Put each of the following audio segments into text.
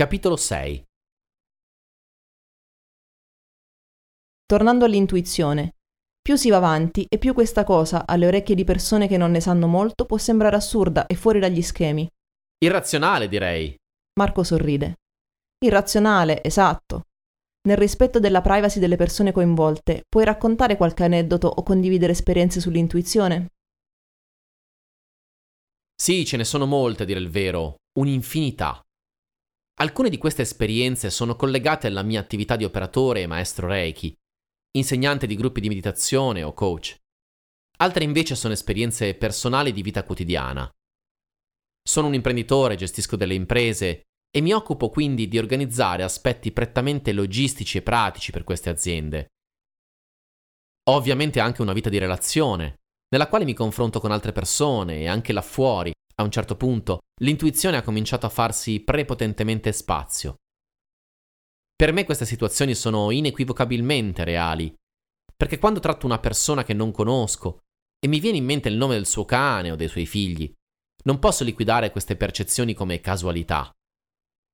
Capitolo 6 Tornando all'intuizione, più si va avanti e più questa cosa, alle orecchie di persone che non ne sanno molto, può sembrare assurda e fuori dagli schemi. Irrazionale, direi. Marco sorride. Irrazionale, esatto. Nel rispetto della privacy delle persone coinvolte, puoi raccontare qualche aneddoto o condividere esperienze sull'intuizione? Sì, ce ne sono molte, a dire il vero, un'infinità. Alcune di queste esperienze sono collegate alla mia attività di operatore e maestro Reiki, insegnante di gruppi di meditazione o coach. Altre invece sono esperienze personali di vita quotidiana. Sono un imprenditore, gestisco delle imprese e mi occupo quindi di organizzare aspetti prettamente logistici e pratici per queste aziende. Ho ovviamente anche una vita di relazione, nella quale mi confronto con altre persone e anche là fuori, a un certo punto, l'intuizione ha cominciato a farsi prepotentemente spazio. Per me queste situazioni sono inequivocabilmente reali, perché quando tratto una persona che non conosco e mi viene in mente il nome del suo cane o dei suoi figli, non posso liquidare queste percezioni come casualità.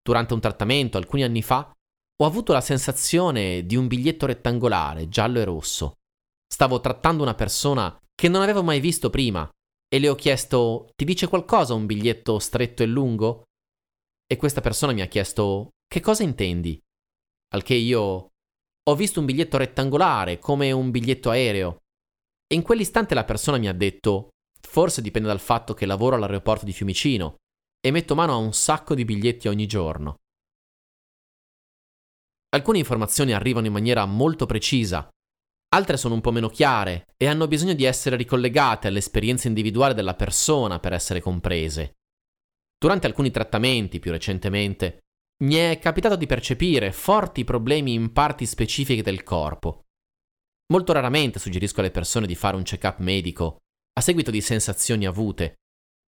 Durante un trattamento, alcuni anni fa, ho avuto la sensazione di un biglietto rettangolare, giallo e rosso. Stavo trattando una persona che non avevo mai visto prima e le ho chiesto ti dice qualcosa un biglietto stretto e lungo? E questa persona mi ha chiesto che cosa intendi? Al che io ho visto un biglietto rettangolare come un biglietto aereo. E in quell'istante la persona mi ha detto forse dipende dal fatto che lavoro all'aeroporto di Fiumicino e metto mano a un sacco di biglietti ogni giorno. Alcune informazioni arrivano in maniera molto precisa, altre sono un po' meno chiare e hanno bisogno di essere ricollegate all'esperienza individuale della persona per essere comprese. Durante alcuni trattamenti, più recentemente, mi è capitato di percepire forti problemi in parti specifiche del corpo. Molto raramente suggerisco alle persone di fare un check-up medico a seguito di sensazioni avute,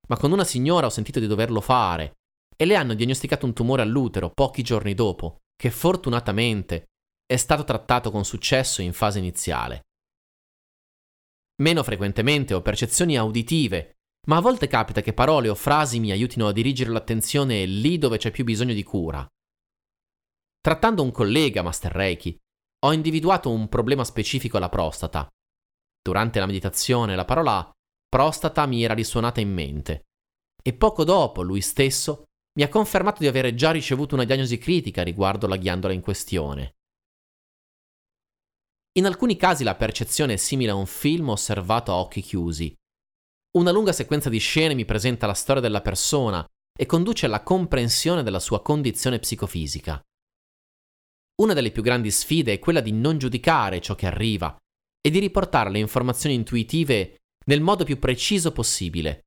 ma con una signora ho sentito di doverlo fare e le hanno diagnosticato un tumore all'utero pochi giorni dopo, che fortunatamente è stato trattato con successo in fase iniziale. Meno frequentemente ho percezioni auditive ma a volte capita che parole o frasi mi aiutino a dirigere l'attenzione lì dove c'è più bisogno di cura. Trattando un collega, Master Reiki, ho individuato un problema specifico alla prostata. Durante la meditazione la parola prostata mi era risuonata in mente e poco dopo lui stesso mi ha confermato di avere già ricevuto una diagnosi critica riguardo la ghiandola in questione. In alcuni casi la percezione è simile a un film osservato a occhi chiusi, una lunga sequenza di scene mi presenta la storia della persona e conduce alla comprensione della sua condizione psicofisica. Una delle più grandi sfide è quella di non giudicare ciò che arriva e di riportare le informazioni intuitive nel modo più preciso possibile.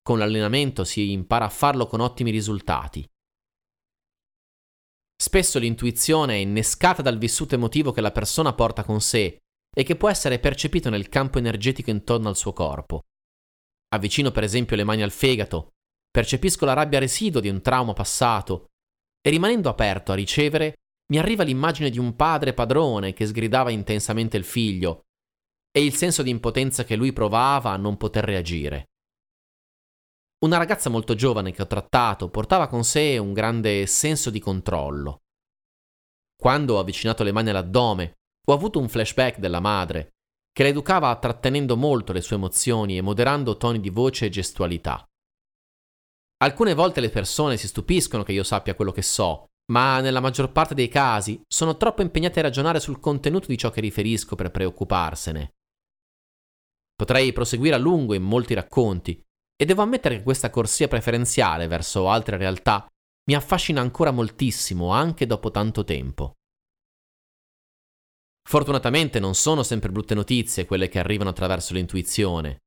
Con l'allenamento si impara a farlo con ottimi risultati. Spesso l'intuizione è innescata dal vissuto emotivo che la persona porta con sé e che può essere percepito nel campo energetico intorno al suo corpo. Avvicino per esempio le mani al fegato, percepisco la rabbia residuo di un trauma passato e rimanendo aperto a ricevere mi arriva l'immagine di un padre padrone che sgridava intensamente il figlio e il senso di impotenza che lui provava a non poter reagire. Una ragazza molto giovane che ho trattato portava con sé un grande senso di controllo. Quando ho avvicinato le mani all'addome, ho avuto un flashback della madre che la educava trattenendo molto le sue emozioni e moderando toni di voce e gestualità. Alcune volte le persone si stupiscono che io sappia quello che so, ma nella maggior parte dei casi sono troppo impegnate a ragionare sul contenuto di ciò che riferisco per preoccuparsene. Potrei proseguire a lungo in molti racconti, e devo ammettere che questa corsia preferenziale verso altre realtà mi affascina ancora moltissimo anche dopo tanto tempo. Fortunatamente non sono sempre brutte notizie quelle che arrivano attraverso l'intuizione.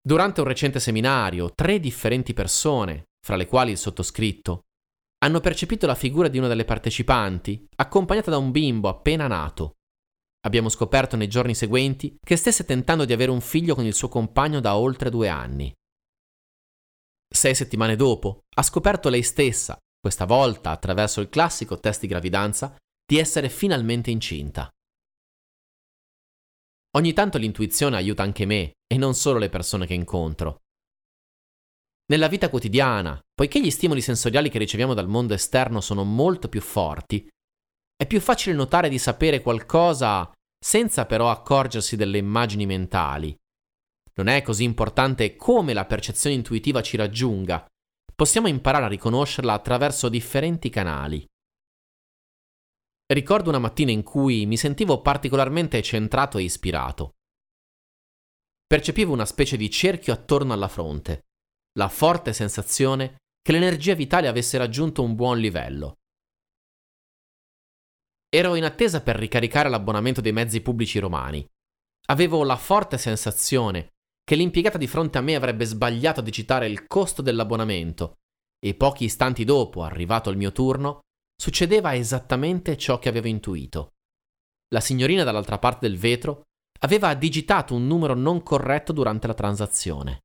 Durante un recente seminario, tre differenti persone, fra le quali il sottoscritto, hanno percepito la figura di una delle partecipanti, accompagnata da un bimbo appena nato. Abbiamo scoperto nei giorni seguenti che stesse tentando di avere un figlio con il suo compagno da oltre due anni. Sei settimane dopo, ha scoperto lei stessa, questa volta attraverso il classico test di gravidanza, di essere finalmente incinta. Ogni tanto l'intuizione aiuta anche me e non solo le persone che incontro. Nella vita quotidiana, poiché gli stimoli sensoriali che riceviamo dal mondo esterno sono molto più forti, è più facile notare di sapere qualcosa senza però accorgersi delle immagini mentali. Non è così importante come la percezione intuitiva ci raggiunga, possiamo imparare a riconoscerla attraverso differenti canali. Ricordo una mattina in cui mi sentivo particolarmente centrato e ispirato. Percepivo una specie di cerchio attorno alla fronte, la forte sensazione che l'energia vitale avesse raggiunto un buon livello. Ero in attesa per ricaricare l'abbonamento dei mezzi pubblici romani. Avevo la forte sensazione che l'impiegata di fronte a me avrebbe sbagliato a digitare il costo dell'abbonamento e pochi istanti dopo, arrivato il mio turno, succedeva esattamente ciò che avevo intuito. La signorina dall'altra parte del vetro aveva digitato un numero non corretto durante la transazione.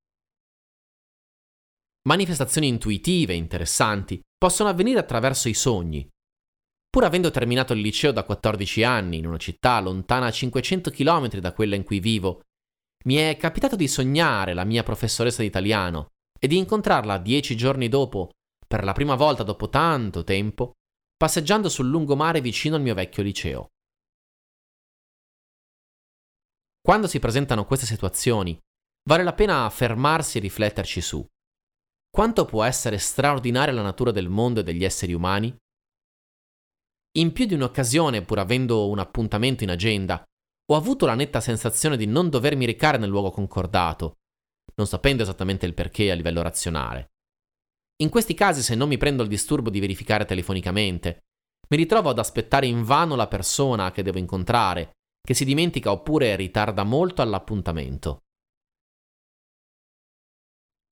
Manifestazioni intuitive interessanti possono avvenire attraverso i sogni. Pur avendo terminato il liceo da 14 anni in una città lontana 500 km da quella in cui vivo, mi è capitato di sognare la mia professoressa di italiano e di incontrarla dieci giorni dopo, per la prima volta dopo tanto tempo, passeggiando sul lungomare vicino al mio vecchio liceo. Quando si presentano queste situazioni, vale la pena fermarsi e rifletterci su. Quanto può essere straordinaria la natura del mondo e degli esseri umani? In più di un'occasione, pur avendo un appuntamento in agenda, ho avuto la netta sensazione di non dovermi recare nel luogo concordato, non sapendo esattamente il perché a livello razionale. In questi casi, se non mi prendo il disturbo di verificare telefonicamente, mi ritrovo ad aspettare invano la persona che devo incontrare, che si dimentica oppure ritarda molto all'appuntamento.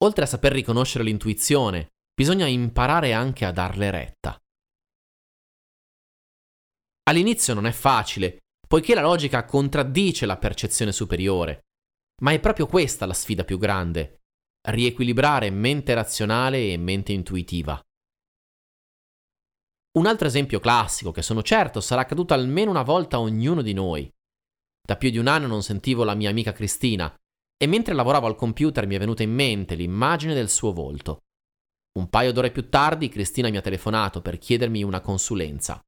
Oltre a saper riconoscere l'intuizione, bisogna imparare anche a darle retta. All'inizio non è facile, poiché la logica contraddice la percezione superiore, ma è proprio questa la sfida più grande, riequilibrare mente razionale e mente intuitiva. Un altro esempio classico, che sono certo sarà accaduto almeno una volta a ognuno di noi. Da più di un anno non sentivo la mia amica Cristina, e mentre lavoravo al computer mi è venuta in mente l'immagine del suo volto. Un paio d'ore più tardi Cristina mi ha telefonato per chiedermi una consulenza.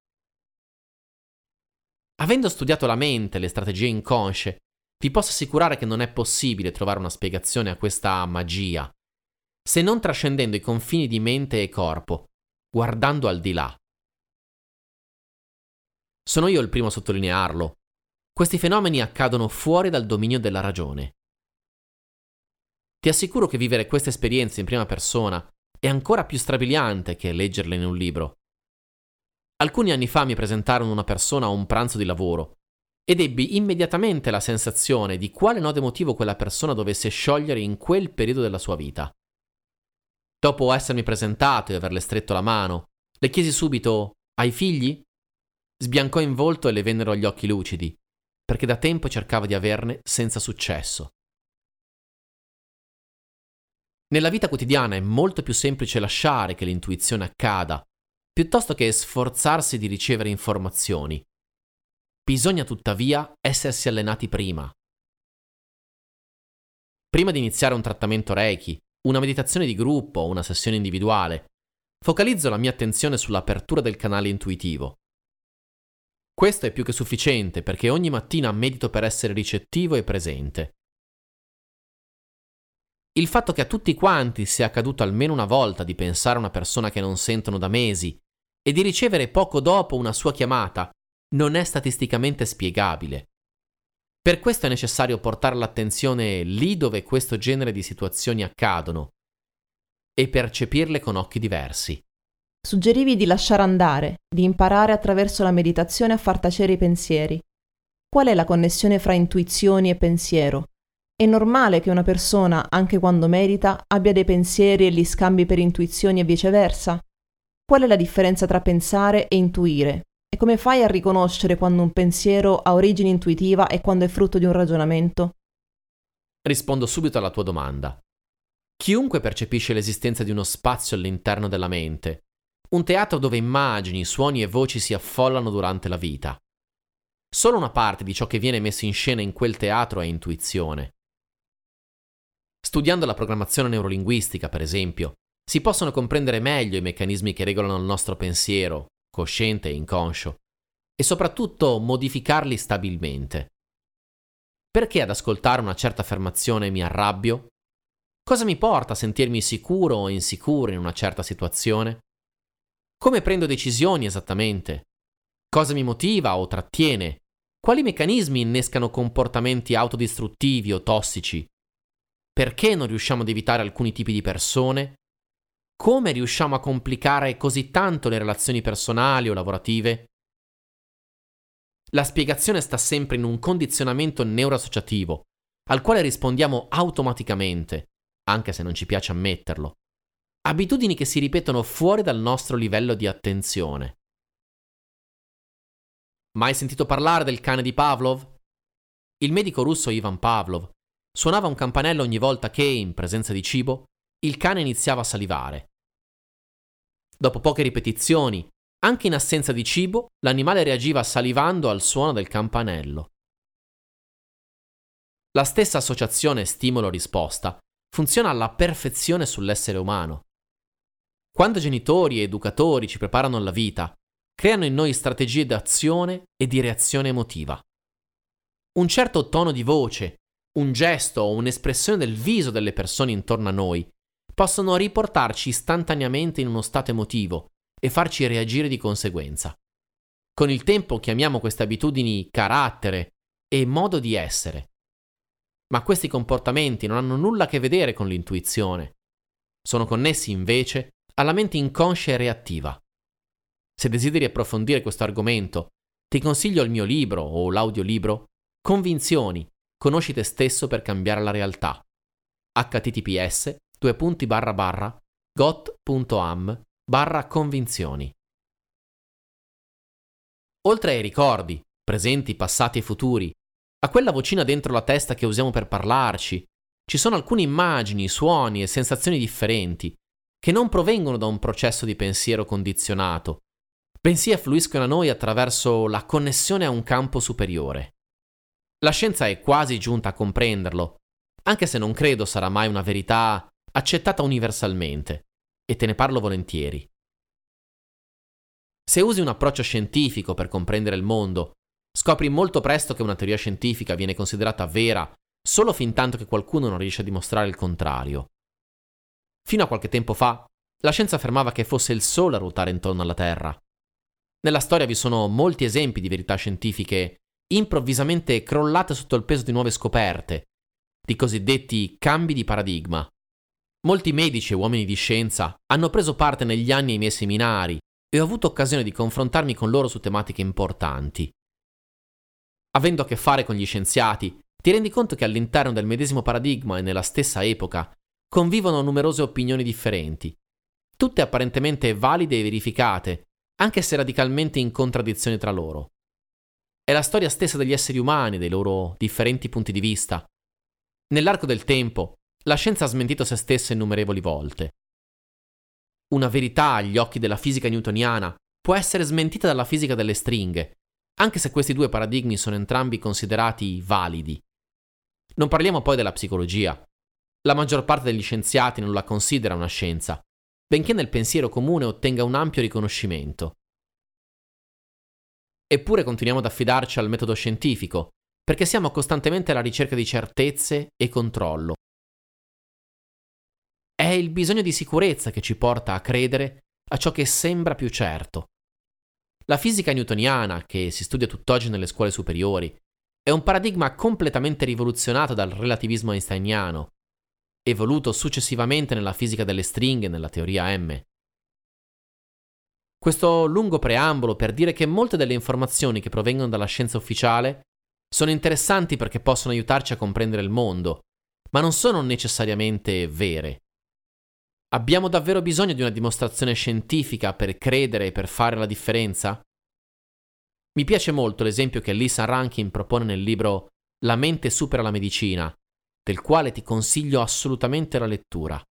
Avendo studiato la mente, le strategie inconsce, vi posso assicurare che non è possibile trovare una spiegazione a questa magia, se non trascendendo i confini di mente e corpo, guardando al di là. Sono io il primo a sottolinearlo. Questi fenomeni accadono fuori dal dominio della ragione. Ti assicuro che vivere queste esperienze in prima persona è ancora più strabiliante che leggerle in un libro. Alcuni anni fa mi presentarono una persona a un pranzo di lavoro ed ebbi immediatamente la sensazione di quale nodo emotivo quella persona dovesse sciogliere in quel periodo della sua vita. Dopo essermi presentato e averle stretto la mano, le chiesi subito Hai figli? Sbiancò in volto e le vennero gli occhi lucidi, perché da tempo cercava di averne senza successo. Nella vita quotidiana è molto più semplice lasciare che l'intuizione accada, piuttosto che sforzarsi di ricevere informazioni Bisogna tuttavia essersi allenati prima. Prima di iniziare un trattamento Reiki, una meditazione di gruppo o una sessione individuale, focalizzo la mia attenzione sull'apertura del canale intuitivo. Questo è più che sufficiente perché ogni mattina medito per essere ricettivo e presente. Il fatto che a tutti quanti sia accaduto almeno una volta di pensare a una persona che non sentono da mesi e di ricevere poco dopo una sua chiamata non è statisticamente spiegabile. Per questo è necessario portare l'attenzione lì dove questo genere di situazioni accadono e percepirle con occhi diversi. Suggerivi di lasciare andare, di imparare attraverso la meditazione a far tacere i pensieri. Qual è la connessione fra intuizioni e pensiero? È normale che una persona, anche quando medita, abbia dei pensieri e li scambi per intuizioni e viceversa? Qual è la differenza tra pensare e intuire? E come fai a riconoscere quando un pensiero ha origine intuitiva e quando è frutto di un ragionamento? Rispondo subito alla tua domanda. Chiunque percepisce l'esistenza di uno spazio all'interno della mente, un teatro dove immagini, suoni e voci si affollano durante la vita. Solo una parte di ciò che viene messo in scena in quel teatro è intuizione. Studiando la programmazione neurolinguistica, per esempio, si possono comprendere meglio i meccanismi che regolano il nostro pensiero, cosciente e inconscio, e soprattutto modificarli stabilmente. Perché ad ascoltare una certa affermazione mi arrabbio? Cosa mi porta a sentirmi sicuro o insicuro in una certa situazione? Come prendo decisioni esattamente? Cosa mi motiva o trattiene? Quali meccanismi innescano comportamenti autodistruttivi o tossici? Perché non riusciamo ad evitare alcuni tipi di persone? Come riusciamo a complicare così tanto le relazioni personali o lavorative? La spiegazione sta sempre in un condizionamento neuroassociativo, al quale rispondiamo automaticamente, anche se non ci piace ammetterlo. Abitudini che si ripetono fuori dal nostro livello di attenzione. Mai sentito parlare del cane di Pavlov? Il medico russo Ivan Pavlov suonava un campanello ogni volta che, in presenza di cibo, il cane iniziava a salivare. Dopo poche ripetizioni, anche in assenza di cibo, l'animale reagiva salivando al suono del campanello. La stessa associazione stimolo-risposta funziona alla perfezione sull'essere umano. Quando genitori e educatori ci preparano alla vita, creano in noi strategie d'azione e di reazione emotiva. Un certo tono di voce, un gesto o un'espressione del viso delle persone intorno a noi possono riportarci istantaneamente in uno stato emotivo e farci reagire di conseguenza. Con il tempo chiamiamo queste abitudini carattere e modo di essere. Ma questi comportamenti non hanno nulla a che vedere con l'intuizione. Sono connessi invece alla mente inconscia e reattiva. Se desideri approfondire questo argomento, ti consiglio il mio libro o l'audiolibro Convinzioni, conosci te stesso per cambiare la realtà. https got.am barra convinzioni. Oltre ai ricordi, presenti, passati e futuri, a quella vocina dentro la testa che usiamo per parlarci, ci sono alcune immagini, suoni e sensazioni differenti, che non provengono da un processo di pensiero condizionato, bensì affluiscono a noi attraverso la connessione a un campo superiore. La scienza è quasi giunta a comprenderlo, anche se non credo sarà mai una verità accettata universalmente e te ne parlo volentieri. Se usi un approccio scientifico per comprendere il mondo, scopri molto presto che una teoria scientifica viene considerata vera solo fin tanto che qualcuno non riesce a dimostrare il contrario. Fino a qualche tempo fa, la scienza affermava che fosse il Sole a ruotare intorno alla Terra. Nella storia vi sono molti esempi di verità scientifiche improvvisamente crollate sotto il peso di nuove scoperte, di cosiddetti cambi di paradigma. Molti medici e uomini di scienza hanno preso parte negli anni ai miei seminari e ho avuto occasione di confrontarmi con loro su tematiche importanti. Avendo a che fare con gli scienziati, ti rendi conto che all'interno del medesimo paradigma e nella stessa epoca convivono numerose opinioni differenti, tutte apparentemente valide e verificate, anche se radicalmente in contraddizione tra loro. È la storia stessa degli esseri umani, dei loro differenti punti di vista. Nell'arco del tempo, la scienza ha smentito se stessa innumerevoli volte. Una verità agli occhi della fisica newtoniana può essere smentita dalla fisica delle stringhe, anche se questi due paradigmi sono entrambi considerati validi. Non parliamo poi della psicologia. La maggior parte degli scienziati non la considera una scienza, benché nel pensiero comune ottenga un ampio riconoscimento. Eppure continuiamo ad affidarci al metodo scientifico, perché siamo costantemente alla ricerca di certezze e controllo, è il bisogno di sicurezza che ci porta a credere a ciò che sembra più certo. La fisica newtoniana, che si studia tutt'oggi nelle scuole superiori, è un paradigma completamente rivoluzionato dal relativismo einsteiniano, evoluto successivamente nella fisica delle stringhe e nella teoria M. Questo lungo preambolo per dire che molte delle informazioni che provengono dalla scienza ufficiale sono interessanti perché possono aiutarci a comprendere il mondo, ma non sono necessariamente vere. Abbiamo davvero bisogno di una dimostrazione scientifica per credere e per fare la differenza? Mi piace molto l'esempio che Lisa Rankin propone nel libro La mente supera la medicina, del quale ti consiglio assolutamente la lettura.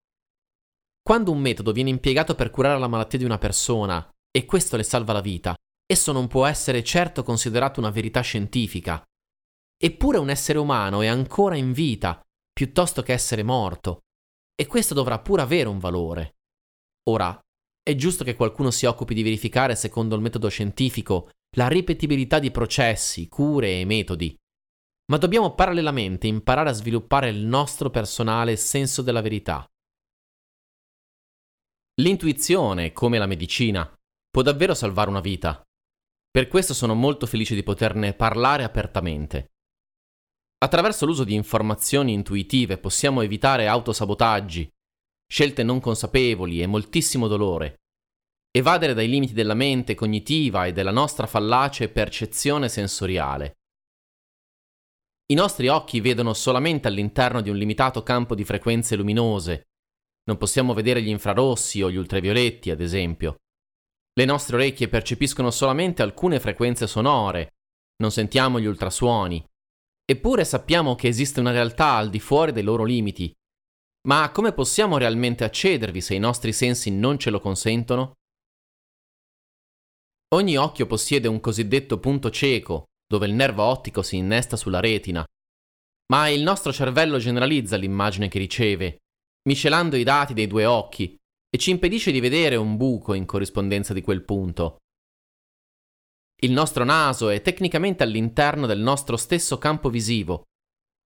Quando un metodo viene impiegato per curare la malattia di una persona e questo le salva la vita, esso non può essere certo considerato una verità scientifica. Eppure un essere umano è ancora in vita piuttosto che essere morto, e questo dovrà pure avere un valore. Ora, è giusto che qualcuno si occupi di verificare, secondo il metodo scientifico, la ripetibilità di processi, cure e metodi, ma dobbiamo parallelamente imparare a sviluppare il nostro personale senso della verità. L'intuizione, come la medicina, può davvero salvare una vita. Per questo sono molto felice di poterne parlare apertamente. Attraverso l'uso di informazioni intuitive possiamo evitare autosabotaggi, scelte non consapevoli e moltissimo dolore, evadere dai limiti della mente cognitiva e della nostra fallace percezione sensoriale. I nostri occhi vedono solamente all'interno di un limitato campo di frequenze luminose. Non possiamo vedere gli infrarossi o gli ultravioletti, ad esempio. Le nostre orecchie percepiscono solamente alcune frequenze sonore, non sentiamo gli ultrasuoni Eppure sappiamo che esiste una realtà al di fuori dei loro limiti. Ma come possiamo realmente accedervi se i nostri sensi non ce lo consentono? Ogni occhio possiede un cosiddetto punto cieco, dove il nervo ottico si innesta sulla retina. Ma il nostro cervello generalizza l'immagine che riceve, miscelando i dati dei due occhi, e ci impedisce di vedere un buco in corrispondenza di quel punto. Il nostro naso è tecnicamente all'interno del nostro stesso campo visivo,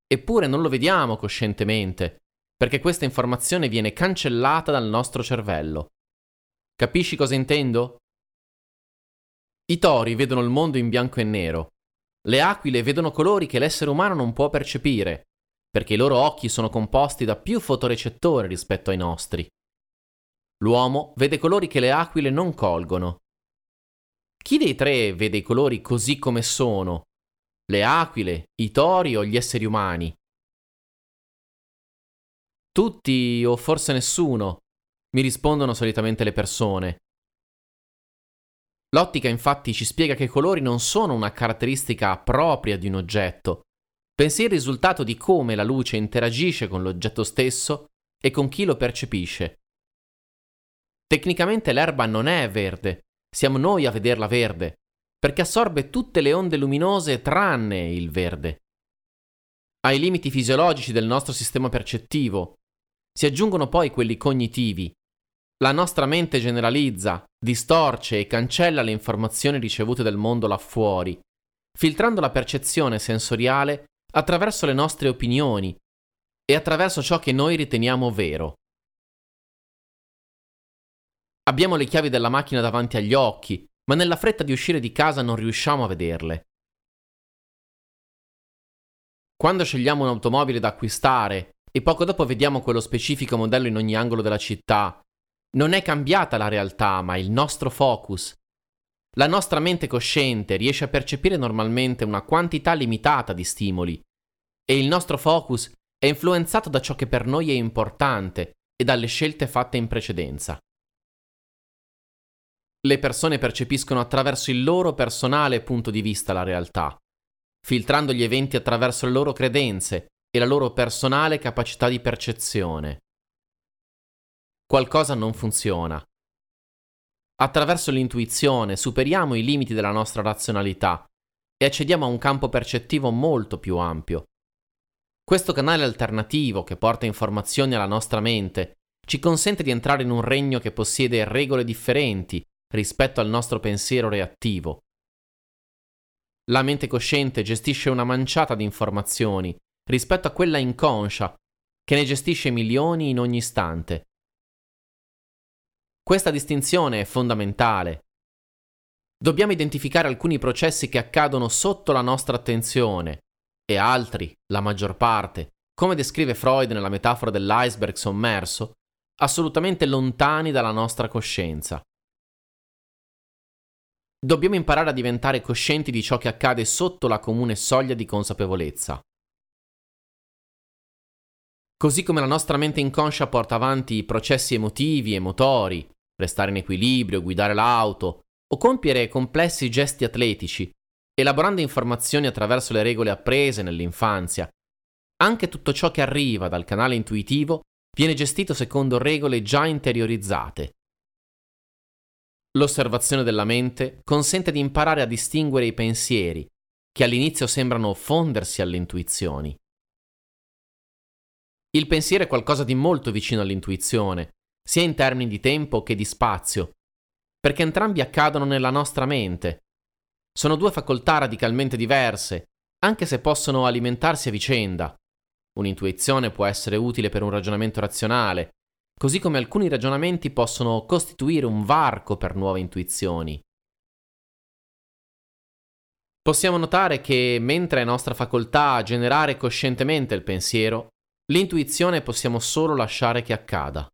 eppure non lo vediamo coscientemente, perché questa informazione viene cancellata dal nostro cervello. Capisci cosa intendo? I tori vedono il mondo in bianco e nero. Le aquile vedono colori che l'essere umano non può percepire, perché i loro occhi sono composti da più fotorecettori rispetto ai nostri. L'uomo vede colori che le aquile non colgono. Chi dei tre vede i colori così come sono? Le aquile, i tori o gli esseri umani? Tutti o forse nessuno, mi rispondono solitamente le persone. L'ottica infatti ci spiega che i colori non sono una caratteristica propria di un oggetto, bensì il risultato di come la luce interagisce con l'oggetto stesso e con chi lo percepisce. Tecnicamente l'erba non è verde, siamo noi a vederla verde, perché assorbe tutte le onde luminose tranne il verde. Ai limiti fisiologici del nostro sistema percettivo si aggiungono poi quelli cognitivi. La nostra mente generalizza, distorce e cancella le informazioni ricevute dal mondo là fuori, filtrando la percezione sensoriale attraverso le nostre opinioni e attraverso ciò che noi riteniamo vero. Abbiamo le chiavi della macchina davanti agli occhi, ma nella fretta di uscire di casa non riusciamo a vederle. Quando scegliamo un'automobile da acquistare e poco dopo vediamo quello specifico modello in ogni angolo della città, non è cambiata la realtà, ma il nostro focus. La nostra mente cosciente riesce a percepire normalmente una quantità limitata di stimoli e il nostro focus è influenzato da ciò che per noi è importante e dalle scelte fatte in precedenza. Le persone percepiscono attraverso il loro personale punto di vista la realtà, filtrando gli eventi attraverso le loro credenze e la loro personale capacità di percezione. Qualcosa non funziona. Attraverso l'intuizione superiamo i limiti della nostra razionalità e accediamo a un campo percettivo molto più ampio. Questo canale alternativo che porta informazioni alla nostra mente ci consente di entrare in un regno che possiede regole differenti rispetto al nostro pensiero reattivo. La mente cosciente gestisce una manciata di informazioni rispetto a quella inconscia, che ne gestisce milioni in ogni istante. Questa distinzione è fondamentale. Dobbiamo identificare alcuni processi che accadono sotto la nostra attenzione e altri, la maggior parte, come descrive Freud nella metafora dell'iceberg sommerso, assolutamente lontani dalla nostra coscienza. Dobbiamo imparare a diventare coscienti di ciò che accade sotto la comune soglia di consapevolezza. Così come la nostra mente inconscia porta avanti i processi emotivi e motori, restare in equilibrio, guidare l'auto o compiere complessi gesti atletici, elaborando informazioni attraverso le regole apprese nell'infanzia, anche tutto ciò che arriva dal canale intuitivo viene gestito secondo regole già interiorizzate. L'osservazione della mente consente di imparare a distinguere i pensieri, che all'inizio sembrano fondersi alle intuizioni. Il pensiero è qualcosa di molto vicino all'intuizione, sia in termini di tempo che di spazio, perché entrambi accadono nella nostra mente. Sono due facoltà radicalmente diverse, anche se possono alimentarsi a vicenda. Un'intuizione può essere utile per un ragionamento razionale, così come alcuni ragionamenti possono costituire un varco per nuove intuizioni. Possiamo notare che mentre è nostra facoltà generare coscientemente il pensiero, l'intuizione possiamo solo lasciare che accada.